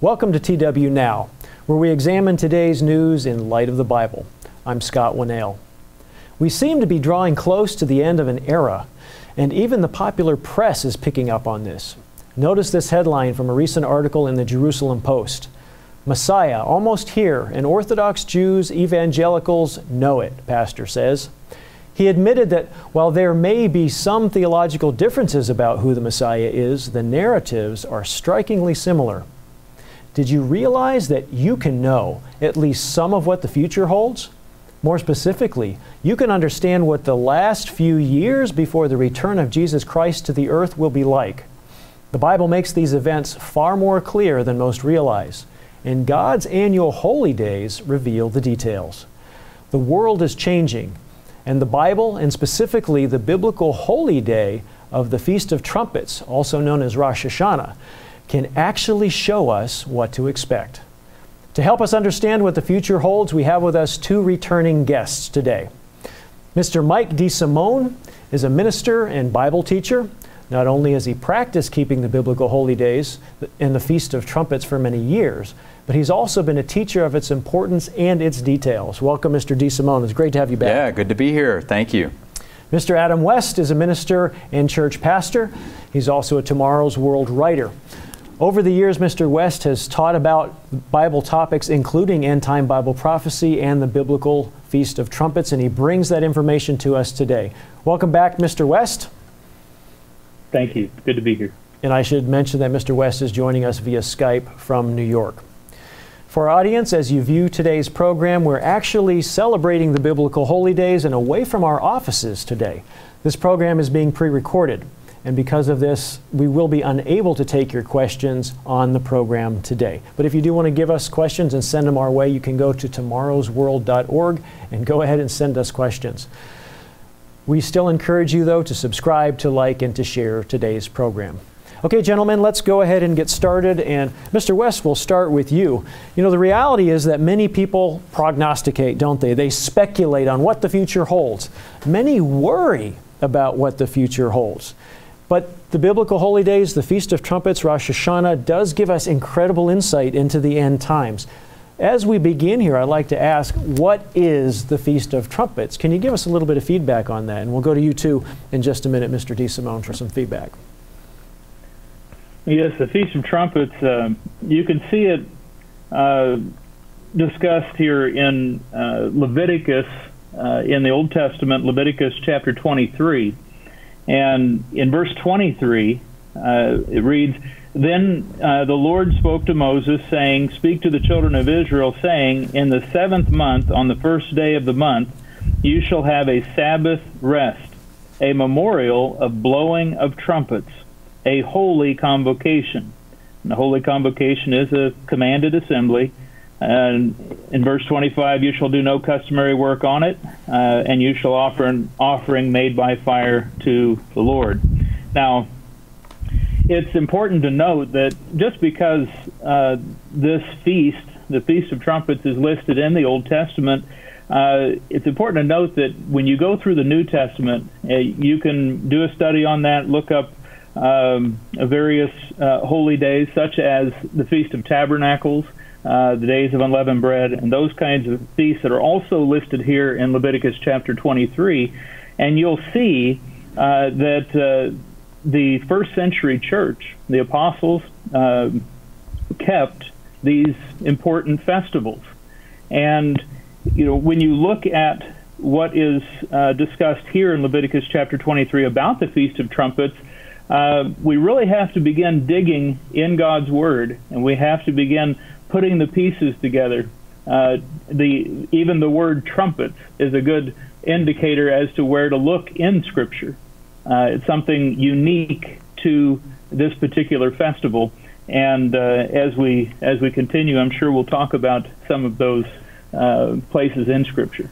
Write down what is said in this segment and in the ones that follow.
Welcome to TW Now, where we examine today's news in light of the Bible. I'm Scott Winnail. We seem to be drawing close to the end of an era, and even the popular press is picking up on this. Notice this headline from a recent article in the Jerusalem Post. Messiah, almost here, and Orthodox Jews, evangelicals know it, Pastor says. He admitted that while there may be some theological differences about who the Messiah is, the narratives are strikingly similar. Did you realize that you can know at least some of what the future holds? More specifically, you can understand what the last few years before the return of Jesus Christ to the earth will be like. The Bible makes these events far more clear than most realize, and God's annual holy days reveal the details. The world is changing, and the Bible, and specifically the biblical holy day of the Feast of Trumpets, also known as Rosh Hashanah, can actually show us what to expect. To help us understand what the future holds, we have with us two returning guests today. Mr. Mike DeSimone is a minister and Bible teacher. Not only has he practiced keeping the biblical holy days and the Feast of Trumpets for many years, but he's also been a teacher of its importance and its details. Welcome, Mr. DeSimone. It's great to have you back. Yeah, good to be here. Thank you. Mr. Adam West is a minister and church pastor. He's also a Tomorrow's World writer. Over the years, Mr. West has taught about Bible topics, including end time Bible prophecy and the biblical Feast of Trumpets, and he brings that information to us today. Welcome back, Mr. West. Thank you. Good to be here. And I should mention that Mr. West is joining us via Skype from New York. For our audience, as you view today's program, we're actually celebrating the biblical holy days and away from our offices today. This program is being pre recorded and because of this, we will be unable to take your questions on the program today. But if you do want to give us questions and send them our way, you can go to tomorrowsworld.org and go ahead and send us questions. We still encourage you, though, to subscribe, to like, and to share today's program. Okay, gentlemen, let's go ahead and get started. And Mr. West, we'll start with you. You know, the reality is that many people prognosticate, don't they? They speculate on what the future holds. Many worry about what the future holds. But the biblical holy days, the Feast of Trumpets, Rosh Hashanah, does give us incredible insight into the end times. As we begin here, I'd like to ask, what is the Feast of Trumpets? Can you give us a little bit of feedback on that? And we'll go to you too in just a minute, Mr. DeSimone, for some feedback. Yes, the Feast of Trumpets, uh, you can see it uh, discussed here in uh, Leviticus, uh, in the Old Testament, Leviticus chapter 23. And in verse 23, uh, it reads, Then uh, the Lord spoke to Moses, saying, Speak to the children of Israel, saying, In the seventh month, on the first day of the month, you shall have a Sabbath rest, a memorial of blowing of trumpets, a holy convocation. And the holy convocation is a commanded assembly and in verse 25, you shall do no customary work on it, uh, and you shall offer an offering made by fire to the Lord. Now, it's important to note that just because uh, this feast, the Feast of Trumpets, is listed in the Old Testament, uh, it's important to note that when you go through the New Testament, uh, you can do a study on that, look up um, various uh, holy days, such as the Feast of Tabernacles uh, the days of unleavened bread, and those kinds of feasts that are also listed here in Leviticus chapter 23. And you'll see uh, that uh, the first century church, the apostles, uh, kept these important festivals. And you know, when you look at what is uh, discussed here in Leviticus chapter 23 about the Feast of Trumpets, uh, we really have to begin digging in God's Word, and we have to begin putting the pieces together. Uh, the even the word trumpets is a good indicator as to where to look in Scripture. Uh, it's something unique to this particular festival, and uh, as we as we continue, I'm sure we'll talk about some of those uh, places in Scripture.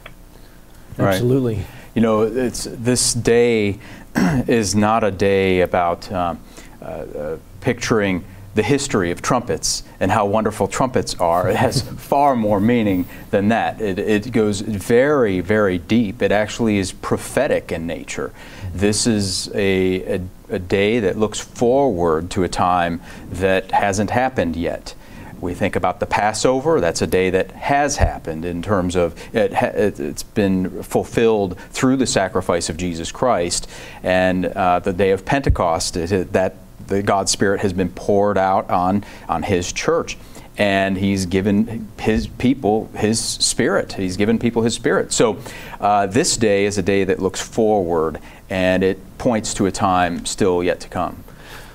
Right. Absolutely. You know, it's this day is not a day about um, uh, uh, picturing the history of trumpets and how wonderful trumpets are. It has far more meaning than that. It, it, goes very, very deep. It actually is prophetic in nature. This is a, a, a day that looks forward to a time that hasn't happened yet. We think about the Passover. That's a day that has happened in terms of it ha- it's been fulfilled through the sacrifice of Jesus Christ. And uh, the day of Pentecost, that the God's Spirit has been poured out on, on His church and he's given his people his spirit. He's given people his spirit. So uh, this day is a day that looks forward and it points to a time still yet to come.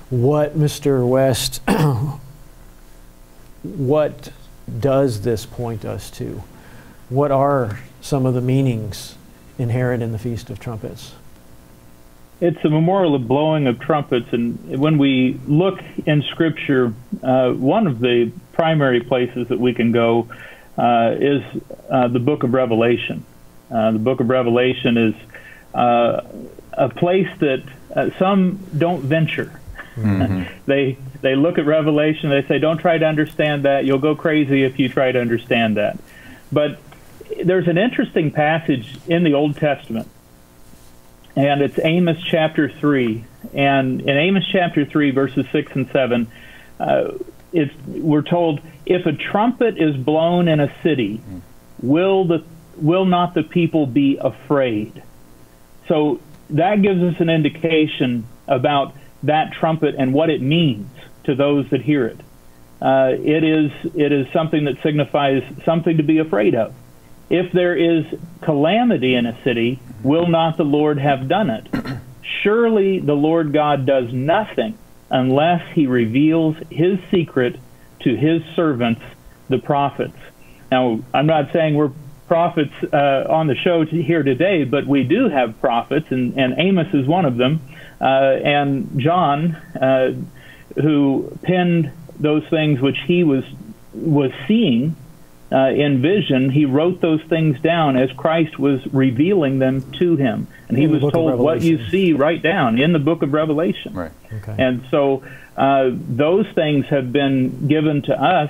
What, Mr. West, what does this point us to? What are some of the meanings inherent in the Feast of Trumpets? It's a memorial of blowing of trumpets, and when we look in Scripture, uh, one of the primary places that we can go uh, is uh, the book of Revelation. Uh, the book of Revelation is uh, a place that uh, some don't venture. Mm-hmm. they they look at Revelation. They say, "Don't try to understand that. You'll go crazy if you try to understand that." But there's an interesting passage in the Old Testament, and it's Amos chapter three. And in Amos chapter three, verses six and seven, uh, it's we're told, "If a trumpet is blown in a city, will the will not the people be afraid?" So that gives us an indication about that trumpet and what it means to those that hear it. Uh, it is it is something that signifies something to be afraid of. If there is calamity in a city, will not the Lord have done it? Surely the Lord God does nothing unless he reveals his secret to his servants, the prophets. Now, I'm not saying we're prophets uh, on the show here today, but we do have prophets, and, and Amos is one of them. Uh, and John, uh, who penned those things which he was was seeing uh, in vision, he wrote those things down as Christ was revealing them to him, and he was told, "What you see, write down in the book of Revelation." Right. Okay. And so uh, those things have been given to us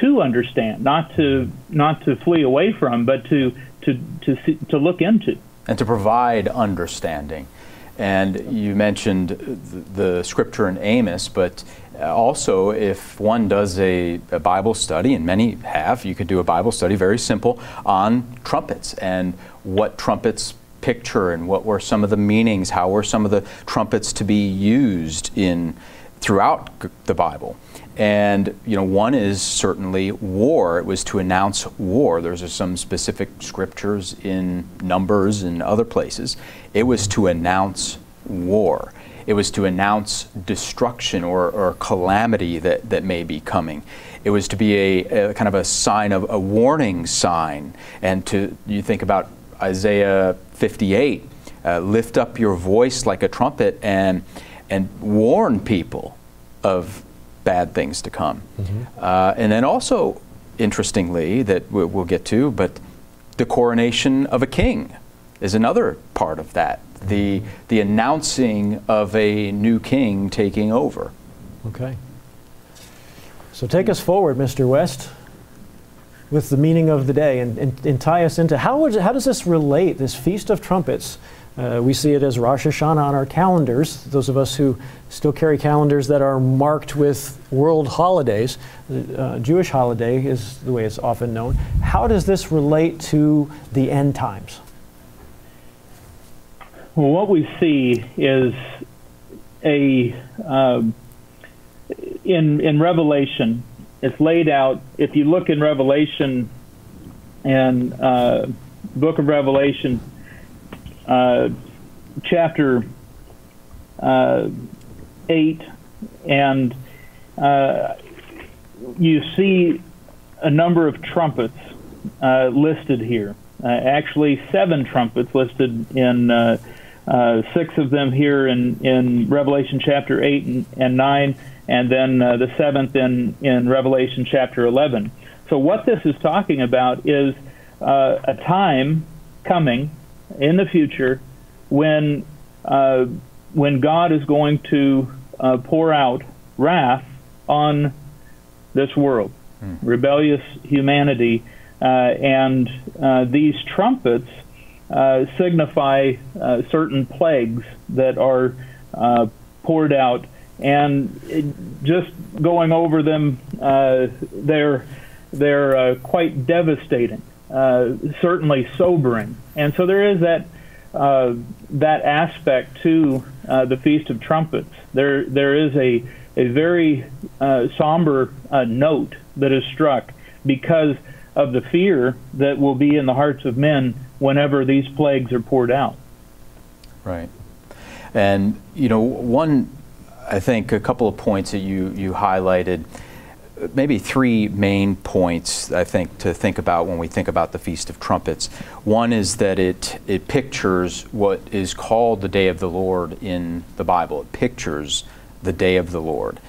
to understand, not to not to flee away from, but to to to to look into and to provide understanding. And you mentioned the, scripture in Amos, but also if one does a, a, Bible study, and many have, you could do a Bible study, very simple, on trumpets and what trumpets picture and what were some of the meanings, how were some of the trumpets to be used in throughout the Bible. And you know, one is certainly war. It was to announce war. There's some specific scriptures in Numbers and other places. It was to announce war. It was to announce destruction or, or calamity that, that may be coming. It was to be a, a kind of a sign of a warning sign. And to you think about Isaiah 58, uh, lift up your voice like a trumpet and and warn people of bad things to come. Mm-hmm. Uh, and then also, interestingly, that we'll get to, but the coronation of a king is another part of that. The, the announcing of a new king taking over. Okay. So take us forward, Mr. West, with the meaning of the day and, and, and tie us into how, would, how does this relate, this Feast of Trumpets? Uh, we see it as Rosh Hashanah on our calendars, those of us who still carry calendars that are marked with world holidays. Uh, Jewish holiday is the way it's often known. How does this relate to the end times? Well, what we see is a um, in in Revelation. It's laid out. If you look in Revelation and uh, Book of Revelation, uh, chapter uh, 8, and uh, you see a number of trumpets uh, listed here. Uh, actually, seven trumpets listed in uh, six of them here in, in Revelation chapter 8 and, and 9, and then the seventh in, in Revelation chapter 11. So, what this is talking about is a time coming in the future when uh, when God is going to uh, pour out wrath on this world, hmm. rebellious humanity, uh, and uh, these trumpets uh, signify uh, certain plagues that are poured out and it, just going over them, uh, they're they're uh, quite devastating, uh, certainly sobering, and so there is that uh, that aspect to uh, the Feast of Trumpets. There there is a a very uh, somber note that is struck because of the fear that will be in the hearts of men whenever these plagues are poured out. Right. And, you know, one, I think a couple of points that you, you highlighted, maybe three main points, I think, to think about when we think about the Feast of Trumpets. One is that it, it pictures what is called the Day of the Lord in the Bible. It pictures the Day of the Lord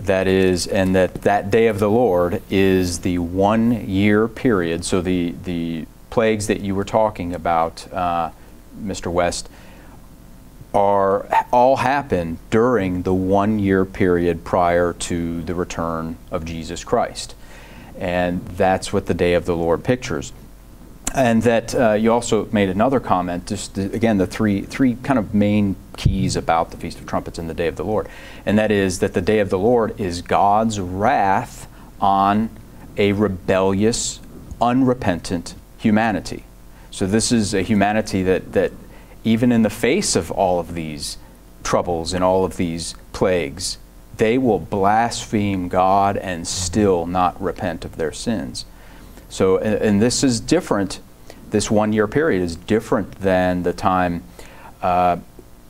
that is, and that that day of the Lord is the one year period. So the, the plagues that you were talking about, uh, Mr. West, are all happen during the one year period prior to the return of Jesus Christ. And that's what the day of the Lord pictures and that uh, you also made another comment, just the, again, the three, three kind of main keys about the Feast of Trumpets and the Day of the Lord. And that is that the Day of the Lord is God's wrath on a rebellious, unrepentant humanity. So this is a humanity that, that even in the face of all of these troubles and all of these plagues, they will blaspheme God and still not repent of their sins. So, and, and this is different, this one year period is different than the time uh,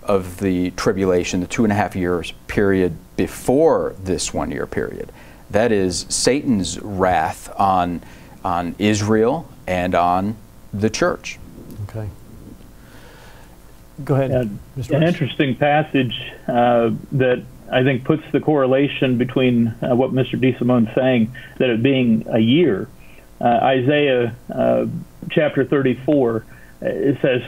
of the tribulation, the two and a half years period before this one year period. That is Satan's wrath on, on Israel and on the church. Go ahead. Uh, an interesting passage uh, that I think puts the correlation between uh, what Mr. DeSimone is saying, that it being a year, uh, Isaiah uh, chapter 34, uh, it says,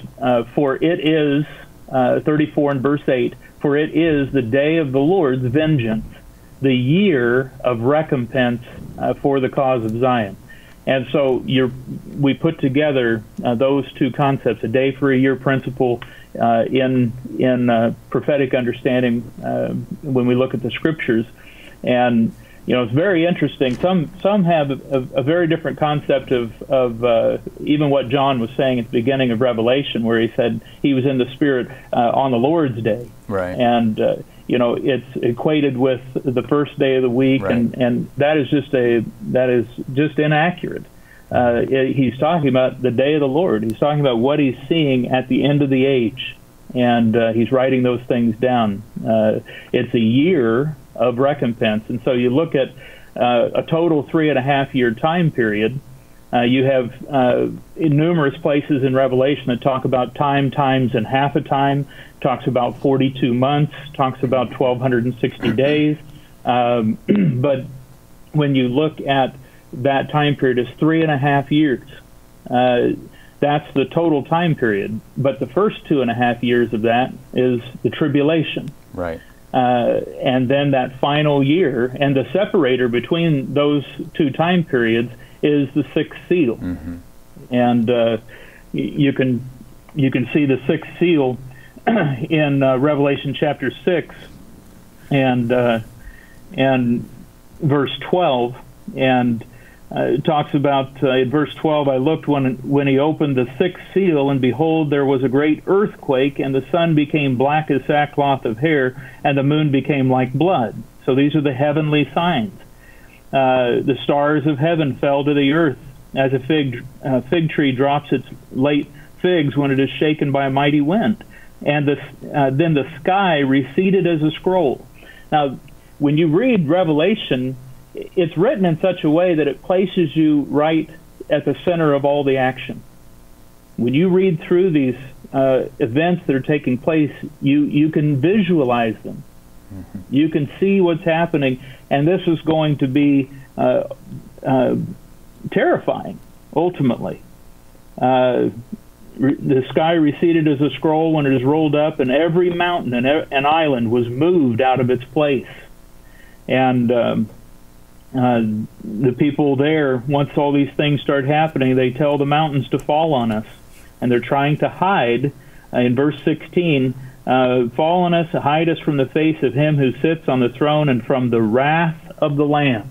For it is, 34 and verse 8, for it is the day of the Lord's vengeance, the year of recompense for the cause of Zion. And so we put together uh, those two concepts, a day for a year principle uh, in, in uh, prophetic understanding when we look at the scriptures. And you know, it's very interesting. Some some have a, a very different concept of of uh, even what John was saying at the beginning of Revelation, where he said he was in the Spirit uh, on the Lord's day, right? And uh, you know, it's equated with the first day of the week, right. and and that is just a that is just inaccurate. Uh, he's talking about the day of the Lord. He's talking about what he's seeing at the end of the age, and uh, he's writing those things down. Uh, it's a year of recompense. And so you look at uh, a total three and a half year time period. Uh, you have uh, numerous places in Revelation that talk about time, times, and half a time. Talks about 42 months. Talks about 1,260 days. Um, but when you look at that time period, is three and a half years. Uh, that's the total time period. But the first two and a half years of that is the tribulation. Right. Uh, and then that final year, and the separator between those two time periods is the sixth seal, mm-hmm. and uh, you can you can see the sixth seal in uh, Revelation chapter six, and uh, and verse twelve, and uh, it talks about uh, in verse 12 i looked when when he opened the sixth seal and behold there was a great earthquake and the sun became black as sackcloth of hair and the moon became like blood. So these are the heavenly signs. Uh, the stars of heaven fell to the earth as a fig uh, fig tree drops its late figs when it is shaken by a mighty wind. And the, uh, then the sky receded as a scroll. Now when you read revelation it's written in such a way that it places you right at the center of all the action. When you read through these uh, events that are taking place, you you can visualize them. Mm-hmm. You can see what's happening, and this is going to be uh, uh, terrifying. Ultimately, uh, re- the sky receded as a scroll when it is rolled up, and every mountain and, e- and island was moved out of its place. And um, uh, the people there, once all these things start happening, they tell the mountains to fall on us. And they're trying to hide. Uh, in verse 16, uh, fall on us, hide us from the face of him who sits on the throne and from the wrath of the Lamb.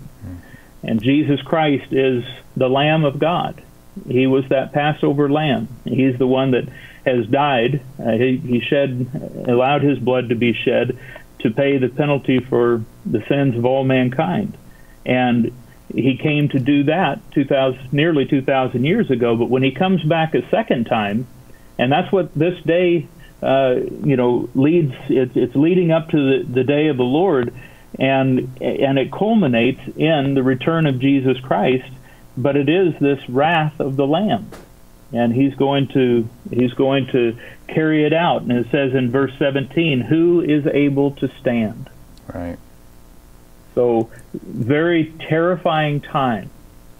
And Jesus Christ is the Lamb of God. He was that Passover lamb. He's the one that has died. Uh, he, he shed, allowed his blood to be shed to pay the penalty for the sins of all mankind. And he came to do that 2000, nearly 2,000 years ago. But when he comes back a second time, and that's what this day, uh, you know, leads. It's, it's leading up to the, the day of the Lord, and and it culminates in the return of Jesus Christ. But it is this wrath of the Lamb, and he's going to he's going to carry it out. And it says in verse 17, "Who is able to stand?" Right. So, very terrifying time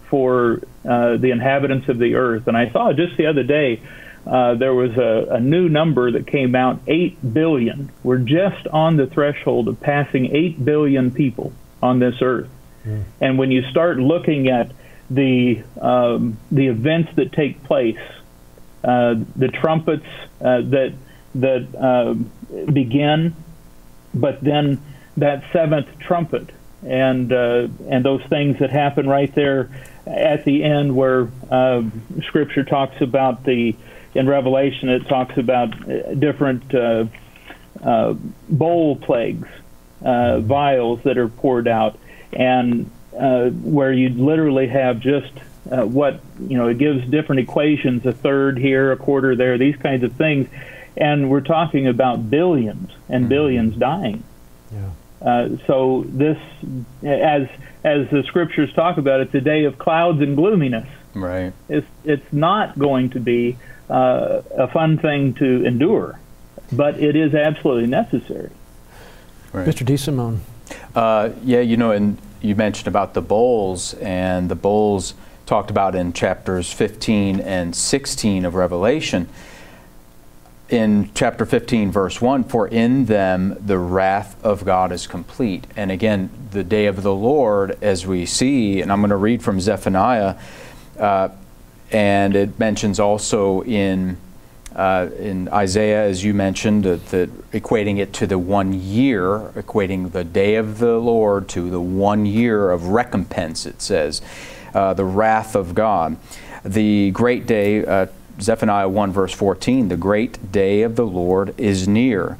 for uh, the inhabitants of the earth. And I saw just the other day uh, there was a, a, new number that came out 8 billion. We're just on the threshold of passing 8 billion people on this earth. Mm. And when you start looking at the, um, the events that take place, uh, the trumpets uh, that, that uh, begin, but then that seventh trumpet and uh, and those things that happen right there at the end where uh, Scripture talks about the in Revelation it talks about uh, different uh, uh, bowl plagues, uh, vials that are poured out, and where you literally have just what you know it gives different equations a third here a quarter there these kinds of things and we're talking about billions and mm-hmm. billions dying yeah. Uh, so this, as as the scriptures talk about, it's a day of clouds and gloominess. Right. It's it's not going to be uh, a fun thing to endure, but it is absolutely necessary. Right. Mr. DeSimone. Uh, yeah, you know, and you mentioned about the bowls, and the bowls talked about in chapters 15 and 16 of Revelation in chapter 15, verse 1 For in them the wrath of God is complete. And again, the day of the Lord, as we see, and I'm going to read from Zephaniah, uh, and it mentions also in. Uh, in Isaiah, as you mentioned, that equating it to the one year, equating the day of the Lord to the one year of recompense, it says, uh, the wrath of God. The great day, uh, Zephaniah 1, verse 14, the great day of the Lord is near.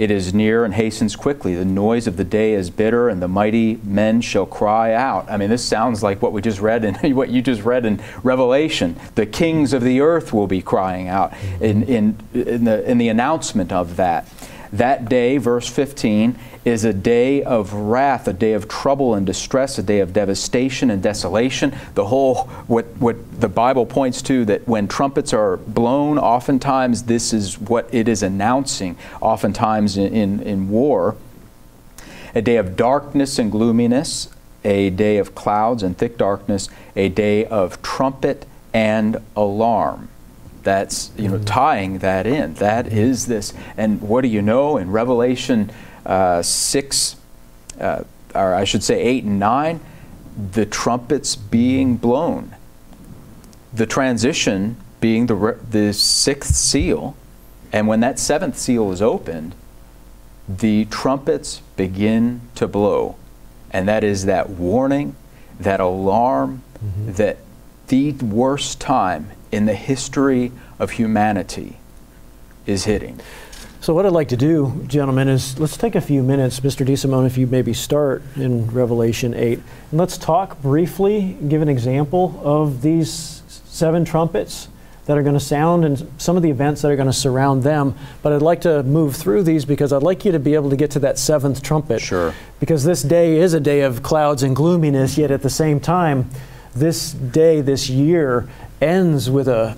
It is near and hastens quickly. The noise of the day is bitter, and the mighty men shall cry out. I mean, this sounds like what we just read in what you just read in Revelation. The kings of the earth will be crying out in, in, in, the, in the announcement of that. That day, verse 15, is a day of wrath, a day of trouble and distress, a day of devastation and desolation. The whole, what, what the Bible points to, that when trumpets are blown, oftentimes this is what it is announcing, oftentimes in, in, in war. A day of darkness and gloominess, a day of clouds and thick darkness, a day of trumpet and alarm that's you know mm-hmm. tying that in that is this and what do you know in revelation uh, 6, uh, or I should say 8 and 9, the trumpets being blown. The transition being the, the sixth seal. And when that seventh seal is opened, the trumpets begin to blow. And that is that warning, that alarm, mm-hmm. that the worst time in the history of humanity is hitting. So what I'd like to do, gentlemen, is let's take a few minutes, Mr. DeSimone, if you maybe start in Revelation 8, and let's talk briefly, give an example of these seven trumpets that are going to sound and some of the events that are going to surround them. But I'd like to move through these because I'd like you to be able to get to that seventh trumpet. Sure. Because this day is a day of clouds and gloominess, yet at the same time, this day, this year, ends with a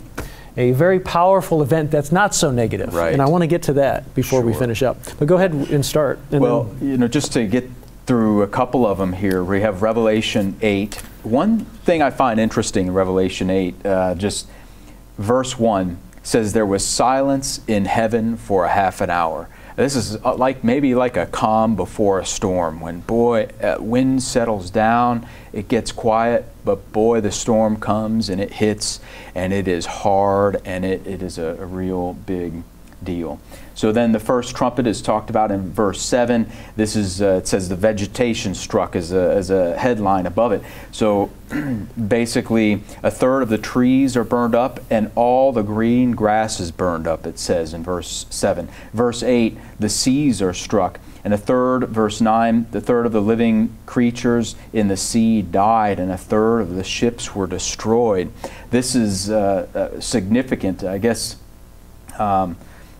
a very powerful event that's not so negative. Right. And I want to get to that before sure. we finish up. But go ahead and start. And well, you know, just to get through a couple of them here, we have Revelation 8. One thing I find interesting in Revelation 8, uh, just verse 1 says, There was silence in heaven for a half an hour. This is uh, like maybe like a calm before a storm. When boy, uh, wind settles down, it gets quiet, but boy, the storm comes and it hits, and it is hard, and it, it is a, a real big deal. So then the first trumpet is talked about in verse 7. This is, uh, it says the vegetation struck as a, as a headline above it. So basically, a third of the trees are burned up and all the green grass is burned up, it says in verse 7. Verse 8, the seas are struck. And a third, verse 9, the third of the living creatures in the sea died, and a third of the ships were destroyed. This is uh, uh, significant. I guess um,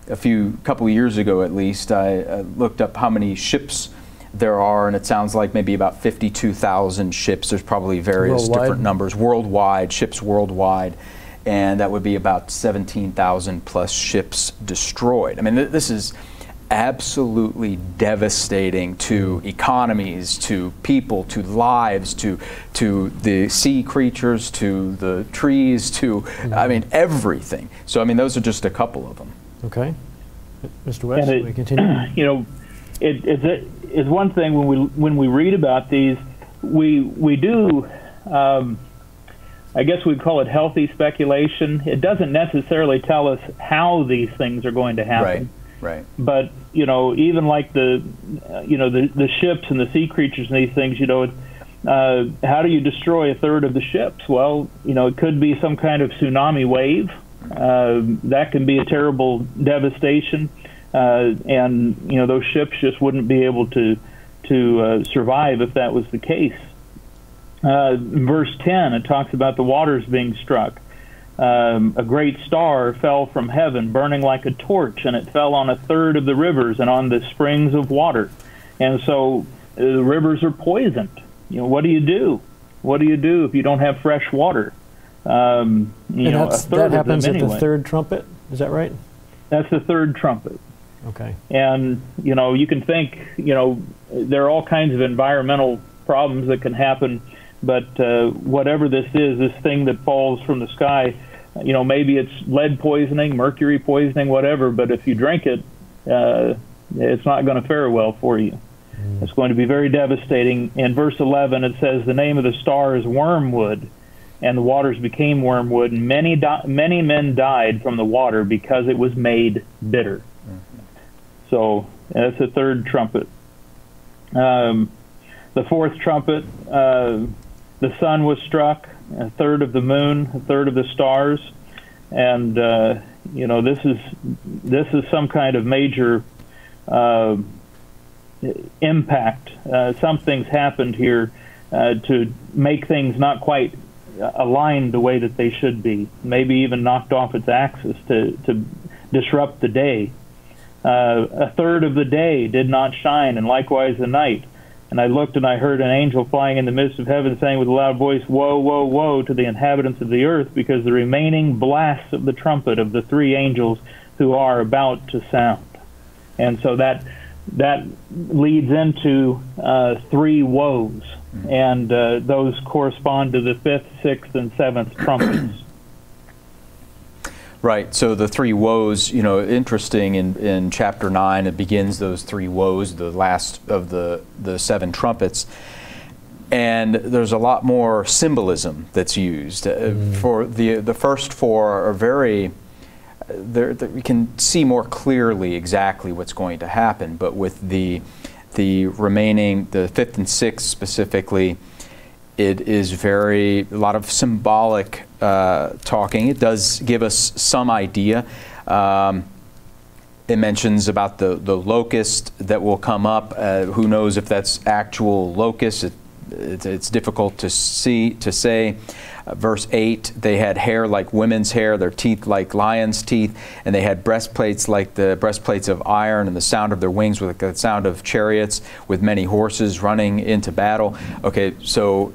a few couple years ago, at least, I uh, looked up how many ships there are, and it sounds like maybe about 52,000 ships. There's probably various Worldwide? different numbers worldwide, ships worldwide, and that would be about 17,000 plus ships destroyed. I mean, th- this is absolutely devastating to economies, to people, to lives, to to the sea creatures, to the trees, to I mean everything. So I mean those are just a couple of them. Okay. Mr. West, And it- we continue. you know, it, it's, a, it's one thing when we when we read about these, we we do, um, I guess we'd call it healthy speculation. It doesn't necessarily tell us how these things are going to happen. Right. But you know, even like the, uh, you know, the the ships and the sea creatures and these things, you know. Uh, how do you destroy a third of the ships? Well, you know, it could be some kind of tsunami wave. Uh, that can be a terrible devastation, uh, and you know those ships just wouldn't be able to to uh, survive if that was the case. Verse 10, it talks about the waters being struck. Um, a great star fell from heaven, burning like a torch, and it fell on a third of the rivers and on the springs of water. And so the rivers are poisoned. You know, what do you do? What do you do if you don't have fresh water? Um, you and know, a third that happens at the third trumpet. Is that right? That's the third trumpet. Okay. And you know, you can think, you know, there are all kinds of environmental problems that can happen, but uh, whatever this is, this thing that falls from the sky, you know, maybe it's lead poisoning, mercury poisoning, whatever. But if you drink it, uh, it's not going to fare well for you. It's going to be very devastating. In verse 11, it says, "The name of the star is wormwood." And the waters became wormwood, and many di- many men died from the water because it was made bitter. So that's the third trumpet. Um, the fourth trumpet, uh, the sun was struck, a third of the moon, a third of the stars, and uh, you know this is this is some kind of major uh, impact. Uh, something's happened here uh, to make things not quite aligned the way that they should be. Maybe even knocked off its axis to to disrupt the day. Uh, a third of the day did not shine, and likewise the night. And I looked and I heard an angel flying in the midst of heaven saying with a loud voice, Woe, woe, woe to the inhabitants of the earth, because the remaining blasts of the trumpet of the three angels who are about to sound. And so that that leads into uh, three woes, and uh, those correspond to the fifth, sixth, and seventh trumpets. Right. So the three woes, you know, interesting in, in chapter 9, it begins those three woes, the last of the, the seven trumpets. And there's a lot more symbolism that's used. Uh, For the, the first four are very, they're, they we can see more clearly exactly what's going to happen. But with the, the remaining, the fifth and sixth specifically, it is very a lot of symbolic uh, talking. It does give us some idea. Um, it mentions about the, the locust that will come up. Uh, who knows if that's actual locust? It, it's, it's difficult to see to say. Uh, verse 8 they had hair like women's hair their teeth like lions teeth and they had breastplates like the breastplates of iron and the sound of their wings with the sound of chariots with many horses running into battle okay so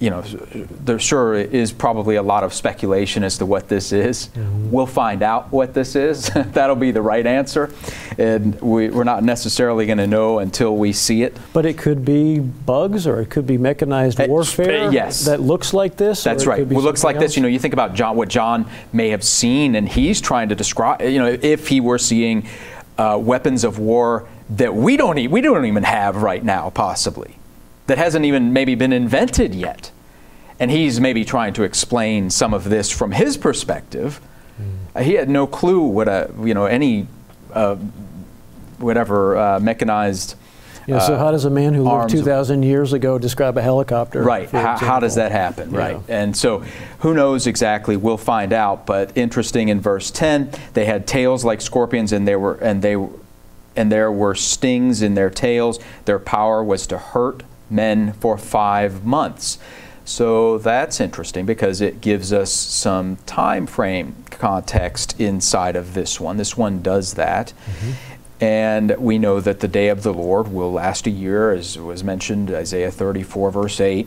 you know, there sure is probably a lot of speculation as to what this is. We'll find out what this is. That'll be the right answer. And we, we're not necessarily going to know until we see it. But it could be bugs or it could be mechanized Uh, warfare yes. that looks like this. That's right. be Well, looks like something this. You know, you think about John, what John may have seen, and he's trying to describe. You know, if he were seeing uh, weapons of war that we don't, e- we don't even have right now, possibly, that hasn't even maybe been invented yet, and he's maybe trying to explain some of this from his perspective. Uh, he had no clue what a you know any uh, whatever uh, mechanized. Yeah, so uh, how does a man who lived 2,000 years ago describe a helicopter? Right. How, how does that happen? Yeah. Right. And so who knows exactly? We'll find out. But interesting in verse 10, they had tails like scorpions and they were and they and there were stings in their tails. Their power was to hurt men for 5 months. So that's interesting because it gives us some time frame context inside of this one. This one does that. And we know that the day of the Lord will last a year, as was mentioned, Isaiah 34, verse 8.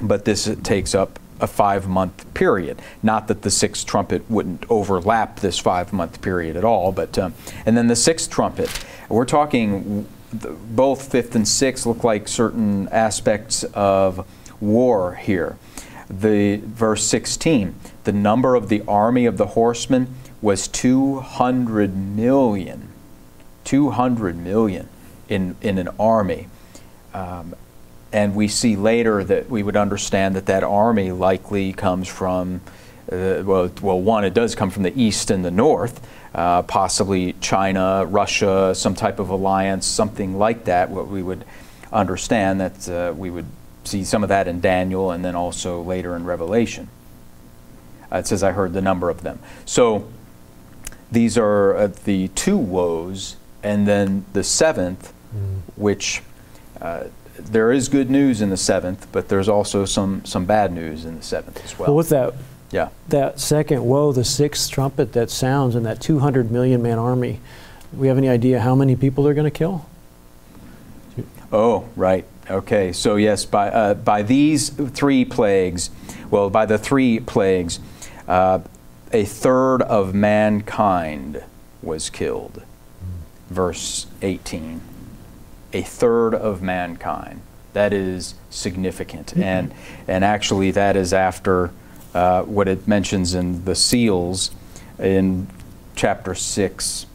But this takes up a five month period. Not that the sixth trumpet wouldn't overlap this five month period at all, but, um, and then the sixth trumpet, we're talking the- both fifth and sixth look like certain aspects of war here. The verse 16, the number of the army of the horsemen was 200 million. 200 million in, in an army. Um, and we see later that we would understand that that army likely comes from, uh, well, well, one, it does come from the east and the north, uh, possibly China, Russia, some type of alliance, something like that. What we would understand that uh, we would see some of that in Daniel and then also later in Revelation. Uh, it says, I heard the number of them. So these are uh, the two woes, and then the seventh, which uh, there is good news in the seventh, but there's also some, some bad news in the seventh as well. Well, with that, yeah. that second woe, the sixth trumpet that sounds in that 200 million man army, we have any idea how many people they're going to kill? Oh, right. Okay. So yes, by uh, by these three plagues, well, by the three plagues, uh, a third of mankind was killed. Verse 18. A third of mankind. That is significant, and and actually that is after uh, what it mentions in the seals in chapter six,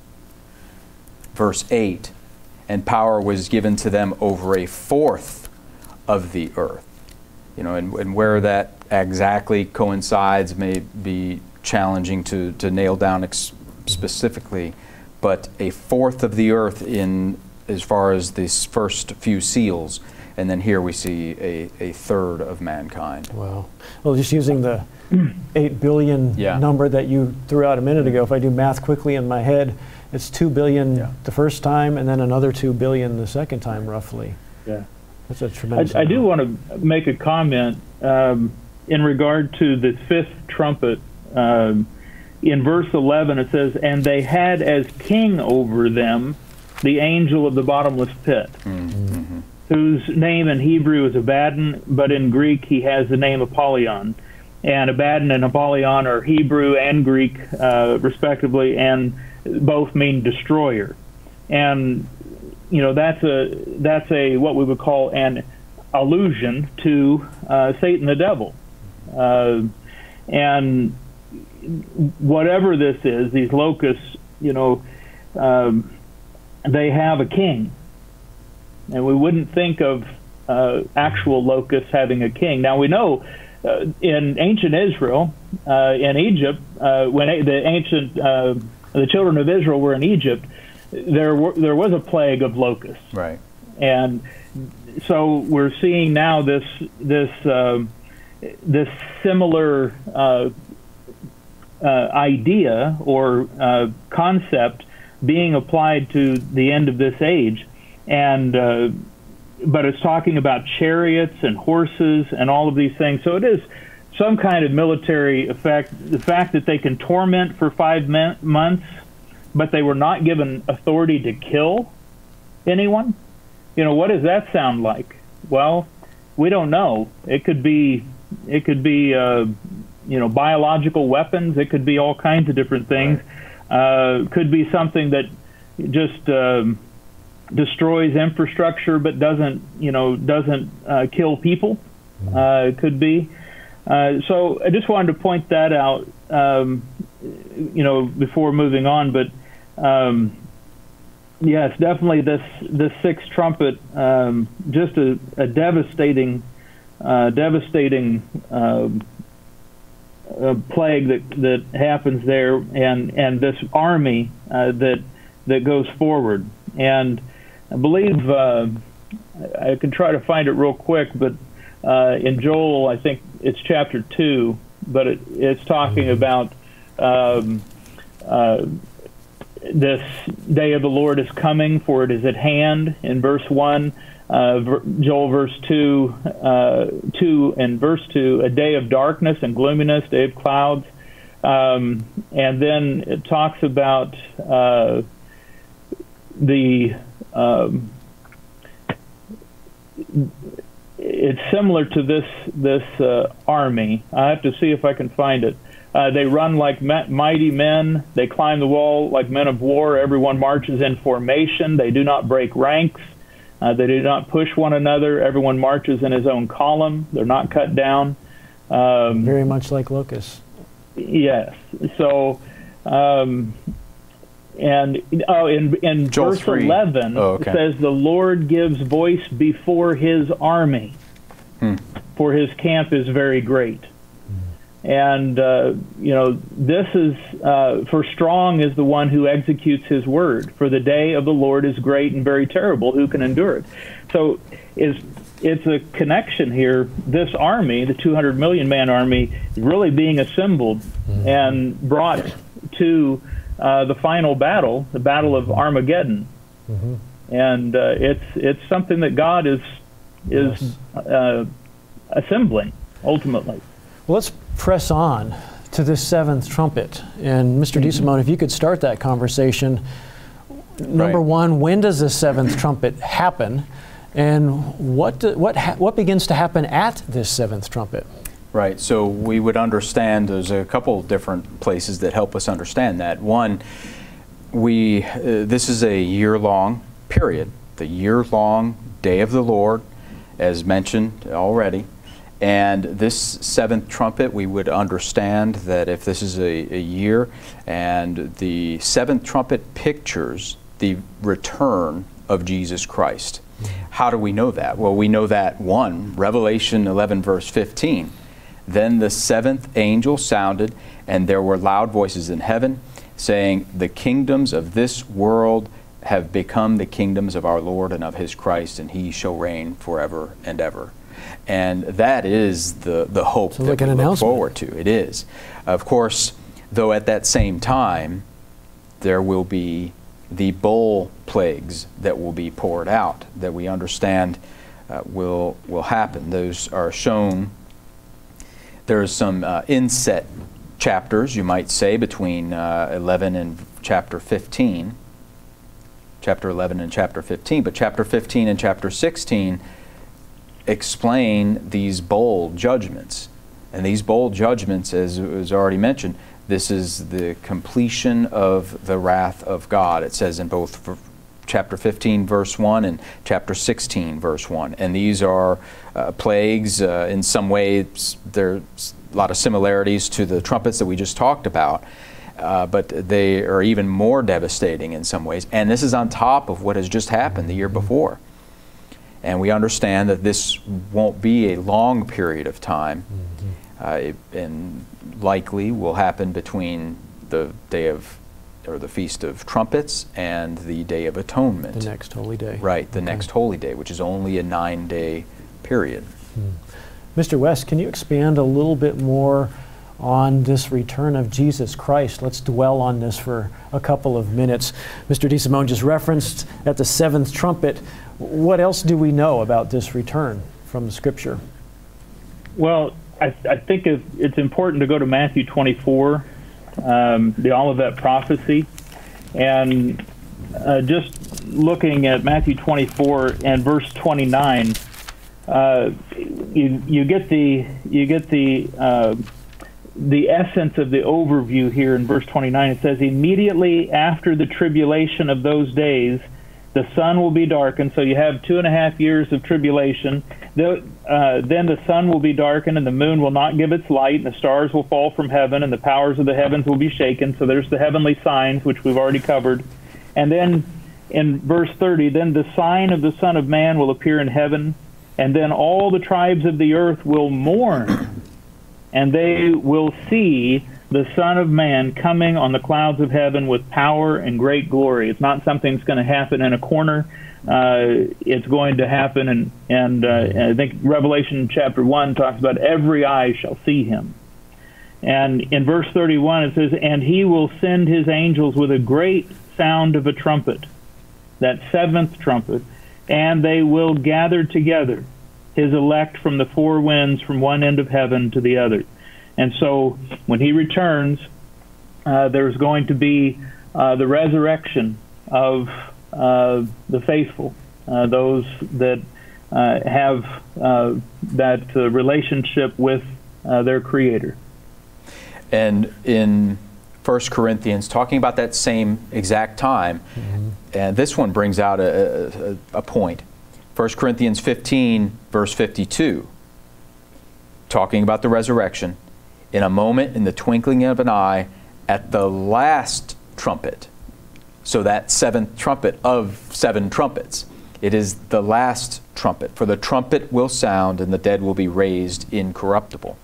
verse eight and power was given to them over a fourth of the earth. You know, and, and where that exactly coincides may be challenging to, to nail down specifically, but a fourth of the earth in as far as these first few seals, and then here we see a, a third of mankind. Wow. Well, just using the 8 billion Yeah. number that you threw out a minute ago, if I do math quickly in my head, it's 2 billion Yeah. the first time and then another 2 billion the second time, roughly. Yeah. That's a tremendous I, I do want to make a comment um, in regard to the fifth trumpet. Um, in verse 11, it says, And they had as king over them the angel of the bottomless pit, whose name in Hebrew is Abaddon, but in Greek he has the name Apollyon. And Abaddon and Apollyon are Hebrew and Greek, uh, respectively, and both mean destroyer. And you know that's a that's a what we would call an allusion to uh, Satan the devil, uh, and whatever this is, these locusts, you know, um, they have a king, and we wouldn't think of uh, actual locusts having a king. Now we know uh, in ancient Israel, uh, in Egypt, uh, when a- the ancient uh, the children of Israel were in Egypt, there were, there was a plague of locusts, Right. and so we're seeing now this this um, this similar uh, uh, idea or uh, concept being applied to the end of this age, and uh, but it's talking about chariots and horses and all of these things. So it is some kind of military effect. The fact that they can torment for five men- months, but they were not given authority to kill anyone. You know, what does that sound like? Well, we don't know. It could be, it could be, uh, you know, biological weapons. It could be all kinds of different things. Uh, could be something that just um, destroys infrastructure, but doesn't, you know, doesn't uh, kill people. Uh, it could be. Uh, so I just wanted to point that out, um, you know, before moving on. But um, yes, definitely this this sixth trumpet, um, just a, a devastating, uh, devastating um, uh, plague that that happens there, and and this army uh, that that goes forward. And I believe uh, I can try to find it real quick, but uh, in Joel, I think it's chapter two, but it, it's talking mm-hmm. about. Um, uh, this day of the Lord is coming, for it is at hand. In verse one, uh, Joel verse two, uh, two and verse two, a day of darkness and gloominess, day of clouds, um, and then it talks about uh, the. Um, it's similar to this this uh, army. I have to see if I can find it. Uh, they run like mighty men. They climb the wall like men of war. Everyone marches in formation. They do not break ranks. Uh, they do not push one another. Everyone marches in his own column. They're not cut down. Um, Very much like locusts. Yes. So, um, and oh, in in verse 3. eleven, oh, okay. it says, "The Lord gives voice before His army, hmm. for His camp is very great." And, uh, you know, this is, uh, for strong is the one who executes his word. For the day of the Lord is great and very terrible. Who can endure it? So is, it's a connection here. This army, the 200 million man army, really being assembled mm-hmm. and brought to uh, the final battle, the Battle of Armageddon. Mm-hmm. And uh, it's, it's something that God is, is yes. Uh, assembling ultimately. Well, let's press on to this seventh trumpet. And Mr. mm DeSimone, if you could start that conversation. Number right. one, when does the seventh trumpet happen? And what, do, what, ha- what begins to happen at this seventh trumpet? Right. So we would understand there's a couple different places that help us understand that. One, we uh, this is a year-long period, the year-long day of the Lord, as mentioned already. And this seventh trumpet, we would understand that if this is a, a, year, and the seventh trumpet pictures the return of Jesus Christ. How do we know that? Well, we know that one, Revelation 11, verse 15. Then the seventh angel sounded, and there were loud voices in heaven saying, The kingdoms of this world have become the kingdoms of our Lord and of his Christ, and he shall reign forever and ever. And that is the, the hope so that like we look forward to. It is. Of course, though at that same time, there will be the bowl plagues that will be poured out that we understand uh, will, will happen. Those are shown. There's some uh, inset chapters, you might say, between uh, 11 and chapter 15. Chapter 11 and chapter 15. But chapter 15 and chapter 16 explain these bowl judgments. And these bowl judgments, as was already mentioned, this is the completion of the wrath of God. It says in both chapter 15, verse 1, and chapter 16, verse 1. And these are uh, plagues. Uh, in some ways, there's a lot of similarities to the trumpets that we just talked about. Uh, but they are even more devastating in some ways. And this is on top of what has just happened the year before. And we understand that this won't be a long period of time, mm-hmm. uh, and likely will happen between the day of or the Feast of Trumpets and the Day of Atonement. The next holy day. Right, the okay. next holy day, which is only a nine day period. Mm. Mr. West, can you expand a little bit more on this return of Jesus Christ? Let's dwell on this for a couple of minutes. Mr. DeSimone just referenced at the seventh trumpet what else do we know about this return from the Scripture? Well, I, I think it's important to go to Matthew 24, um, the Olivet prophecy, and uh, just looking at Matthew 24 and verse 29, uh, you you get the you get the uh, the essence of the overview here in verse 29. It says, "Immediately after the tribulation of those days." the sun will be darkened. So you have two and a half years of tribulation. Uh, then the sun will be darkened, and the moon will not give its light, and the stars will fall from heaven, and the powers of the heavens will be shaken. So there's the heavenly signs, which we've already covered. And then in verse 30, then the sign of the Son of Man will appear in heaven, and then all the tribes of the earth will mourn. and they will see the Son of Man coming on the clouds of heaven with power and great glory. It's not something that's going to happen in a corner. Uh, it's going to happen, and and uh, I think Revelation chapter one talks about every eye shall see him. And in verse 31 it says, "And he will send his angels with a great sound of a trumpet, that seventh trumpet, and they will gather together his elect from the four winds from one end of heaven to the other." And so when he returns, uh, there's going to be uh, the resurrection of uh, the faithful, uh, those that uh, have uh, that relationship with their Creator. And in 1 Corinthians, talking about that same exact time, mm-hmm. and this one brings out a, a, a point. 1 Corinthians 15, verse 52, talking about the resurrection. In a moment, in the twinkling of an eye, at the last trumpet, so that seventh trumpet of seven trumpets. It is the last trumpet, for the trumpet will sound and the dead will be raised incorruptible.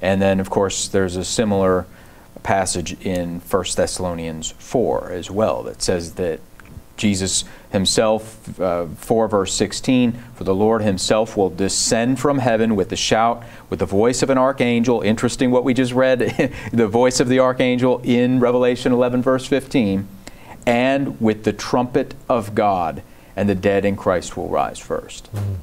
And then, of course, there's a similar passage in 1 Thessalonians 4 as well that says that Jesus himself, uh, 4 verse 16, for the Lord himself will descend from heaven with a shout, with the voice of an archangel. Interesting what we just read, the voice of the archangel in Revelation 11 verse 15 and with the trumpet of God, and the dead in Christ will rise first. Mm.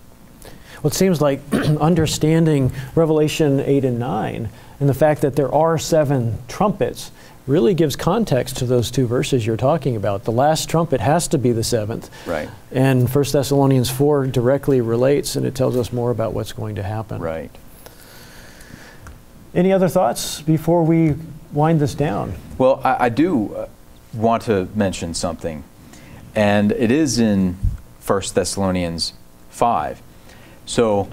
Well, it seems like understanding Revelation 8 and 9 and the fact that there are seven trumpets really gives context to those two verses you're talking about. The last trumpet has to be the seventh. Right. And 1 Thessalonians 4 directly relates and it tells us more about what's going to happen. Right. Any other thoughts before we wind this down? Well, I, I do. Uh, want to mention something, and it is in 1 Thessalonians 5. So,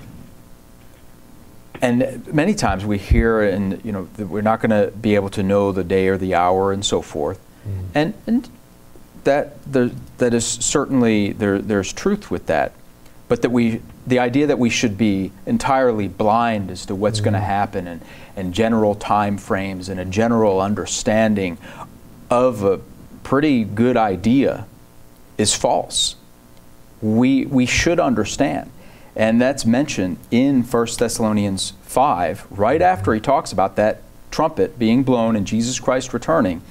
and many times we hear, and you know, we're not going to be able to know the day or the hour and so forth, mm-hmm. and and that there, that is certainly there. There's truth with that, but that we the idea that we should be entirely blind as to what's mm-hmm. going to happen and and general time frames and a general understanding of a pretty good idea is false. We, we should understand. And that's mentioned in 1 Thessalonians 5, right after he talks about that trumpet being blown and Jesus Christ returning.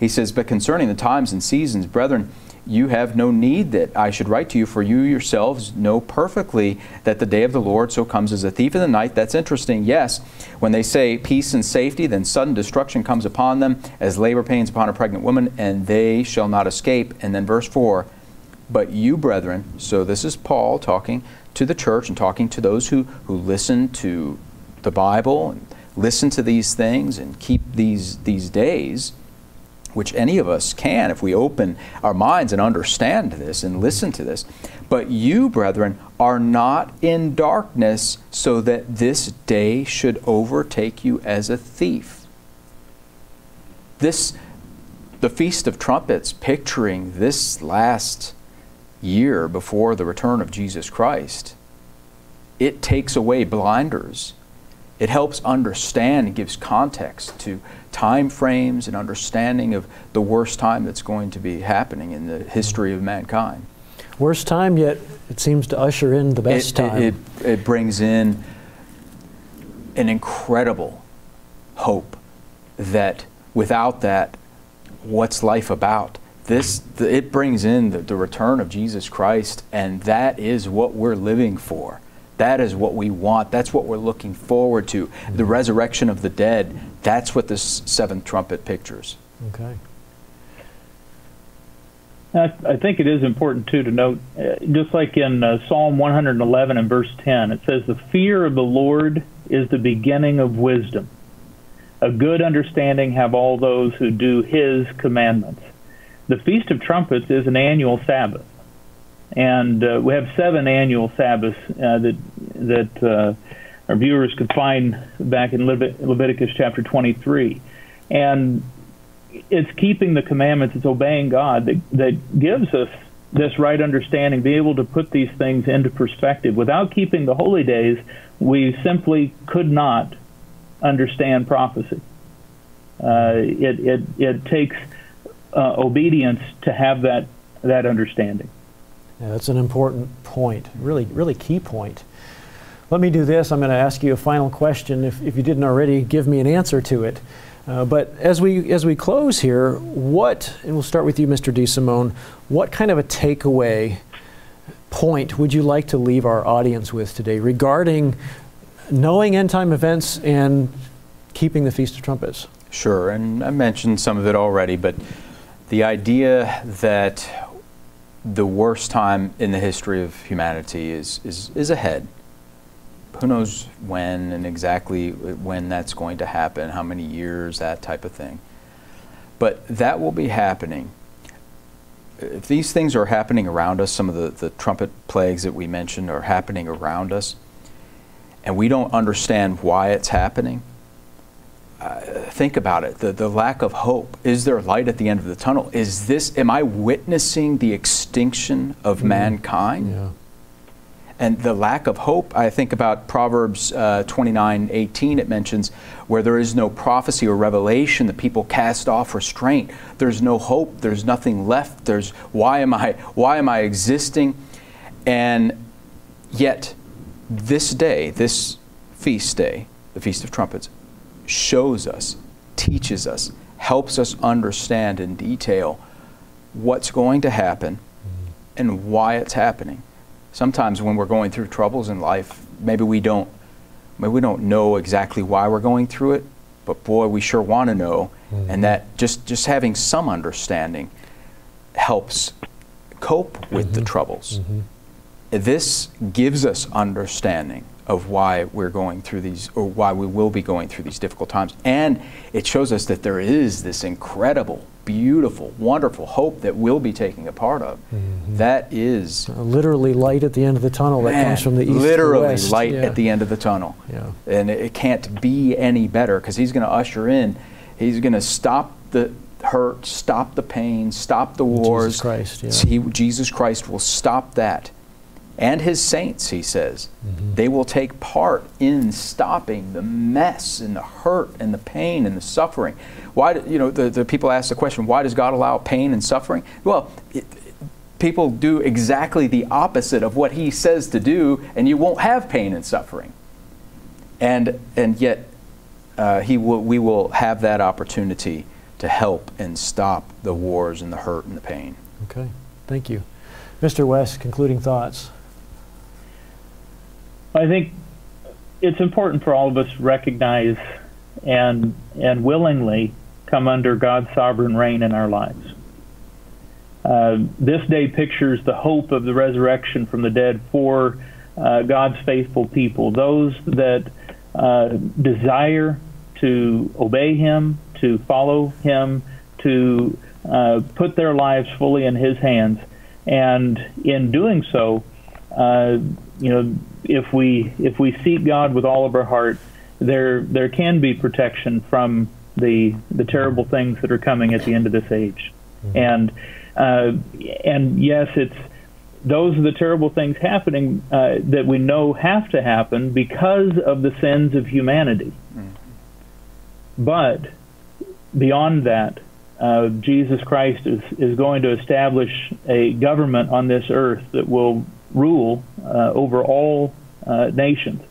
He says, But concerning the times and seasons, brethren, you have no need that I should write to you, for you yourselves know perfectly that the day of the Lord so comes as a thief in the night. That's interesting. Yes, when they say peace and safety, then sudden destruction comes upon them as labor pains upon a pregnant woman, and they shall not escape. And then verse 4 But you, brethren, so this is Paul talking to the church and talking to those who, who listen to the Bible and listen to these things and keep these, these days which any of us can if we open our minds and understand this and listen to this. But you, brethren, are not in darkness so that this day should overtake you as a thief. This, the Feast of Trumpets, picturing this last year before the return of Jesus Christ, it takes away blinders. It helps understand and gives context to time frames and understanding of the worst time that's going to be happening in the history of mankind. Worst time, yet it seems to usher in the best it, time. It, it, it brings in an incredible hope that without that, what's life about? This it brings in the, the return of Jesus Christ, and that is what we're living for. That is what we want. That's what we're looking forward to. The resurrection of the dead. That's what this seventh trumpet pictures. Okay. I think it is important too to note, uh, just like in uh, Psalm 111 and verse 10, it says, "The fear of the Lord is the beginning of wisdom. A good understanding have all those who do His commandments." The Feast of Trumpets is an annual Sabbath and uh, we have seven annual Sabbaths uh, that that uh, our viewers could find back in Levit- Leviticus chapter 23, and it's keeping the commandments, it's obeying God that that gives us this right understanding, be able to put these things into perspective. Without keeping the holy days, we simply could not understand prophecy. Uh, it, it, it takes uh, obedience to have that, that understanding. Yeah, that's an important point, really, really key point. Let me do this. I'm going to ask you a final question. If, if you didn't already, give me an answer to it. Uh, but as we as we close here, what and we'll start with you, Mr. DeSimone. What kind of a takeaway point would you like to leave our audience with today regarding knowing end time events and keeping the Feast of Trumpets? Sure, and I mentioned some of it already, but the idea that the worst time in the history of humanity is, is, is ahead. Who knows when and exactly when that's going to happen, how many years, that type of thing. But that will be happening. If these things are happening around us, some of the, the trumpet plagues that we mentioned are happening around us, and we don't understand why it's happening, uh, think about it the, the lack of hope. Is there light at the end of the tunnel? Is this am i witnessing the extinction of mm. mankind? Yeah. and the lack of hope i think about proverbs uh, 29 18 it mentions where there is no prophecy or revelation the people cast off restraint. There's no hope there's nothing left there's why am i why am i existing? And yet this day this feast day the feast of trumpets shows us, teaches us, helps us understand in detail what's going to happen and why it's happening. Sometimes when we're going through troubles in life, maybe we don't maybe we don't know exactly why we're going through it, but boy, we sure want to know. Mm-hmm. And that just just having some understanding helps cope with mm-hmm. the troubles. Mm-hmm. This gives us understanding of why we're going through these, or why we will be going through these difficult times. And it shows us that there is this incredible, beautiful, wonderful hope that we'll be taking a part of. Mm-hmm. That is uh, literally light at the end of the tunnel that man, comes from the east. Literally light yeah. at the end of the tunnel. Yeah. And it, it can't be any better because he's going to usher in. He's going to stop the hurt, stop the pain, stop the wars. Jesus Christ. Yeah. He, Jesus Christ will stop that and his saints, he says. Mm-hmm. They will take part in stopping the mess and the hurt and the pain and the suffering. Why, do, you know, the, the people ask the question, why does God allow pain and suffering? Well, it, people do exactly the opposite of what he says to do, and you won't have pain and suffering. And, and yet, uh, he will, we will have that opportunity to help and stop the wars and the hurt and the pain. Okay, thank you. Mr. West, concluding thoughts. I think it's important for all of us to recognize and and willingly come under God's sovereign reign in our lives. Uh, this day pictures the hope of the resurrection from the dead for uh, God's faithful people, those that uh, desire to obey Him, to follow Him, to uh, put their lives fully in His hands, and in doing so, uh, you know, if we if we seek God with all of our heart, there there can be protection from the the terrible things that are coming at the end of this age, mm-hmm. and uh, and yes, it's those are the terrible things happening uh, that we know have to happen because of the sins of humanity. Mm-hmm. But beyond that, uh, Jesus Christ is, is going to establish a government on this earth that will rule uh, over all uh, nations,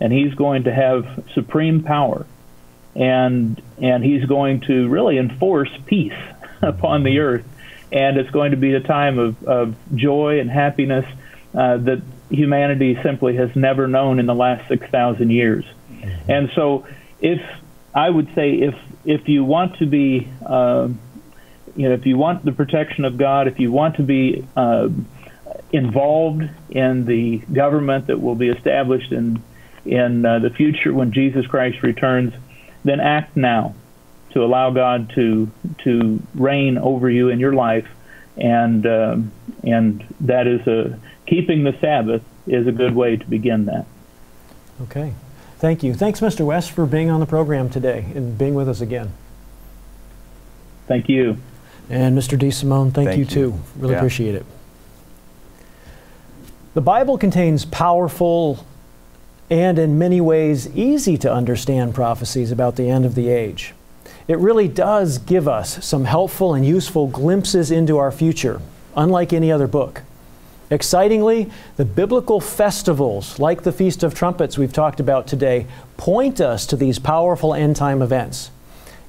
and he's going to have supreme power, and and he's going to really enforce peace upon the earth, and it's going to be a time of, of joy and happiness uh, that humanity simply has never known in the last six thousand years, mm-hmm. and so if I would say if if you want to be uh, you know, if you want the protection of God, if you want to be uh, involved in the government that will be established in in uh, the future when Jesus Christ returns, then act now to allow God to to reign over you in your life, and um, and that is a keeping the Sabbath is a good way to begin that. Okay, thank you. Thanks, Mr. West, for being on the program today and being with us again. Thank you. And Mr. DeSimone, thank, thank you, you, too. Really yeah. appreciate it. The Bible contains powerful and in many ways easy to understand prophecies about the end of the age. It really does give us some helpful and useful glimpses into our future, unlike any other book. Excitingly, the biblical festivals, like the Feast of Trumpets we've talked about today, point us to these powerful end time events.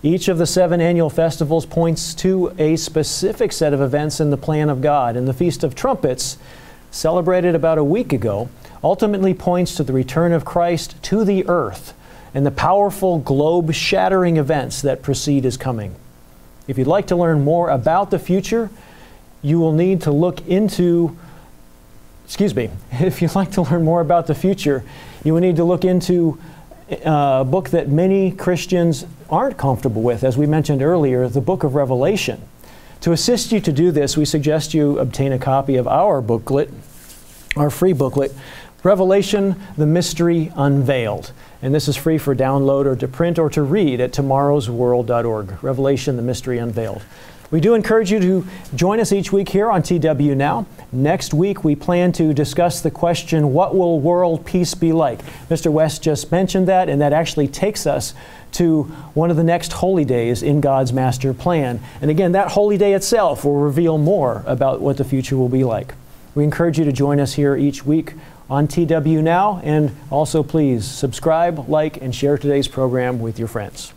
Each of the seven annual festivals points to a specific set of events in the plan of God, In the Feast of Trumpets, celebrated about a week ago, ultimately points to the return of Christ to the earth and the powerful globe shattering events that precede his coming. If you'd like to learn more about the future, you will need to look into excuse me, if you'd like to learn more about the future, you will need to look into uh, a book that many Christians aren't comfortable with, as we mentioned earlier, the book of Revelation. To assist you to do this, we suggest you obtain a copy of our booklet, our free booklet, Revelation, the Mystery Unveiled. And this is free for download or to print or to read at tomorrowsworld.org. Revelation, the Mystery Unveiled. We do encourage you to join us each week here on TW Now. Next week, we plan to discuss the question, What will world peace be like? Mr. West just mentioned that, and that actually takes us to one of the next holy days in God's master plan. And again, that holy day itself will reveal more about what the future will be like. We encourage you to join us here each week on TW Now, and also please subscribe, like, and share today's program with your friends.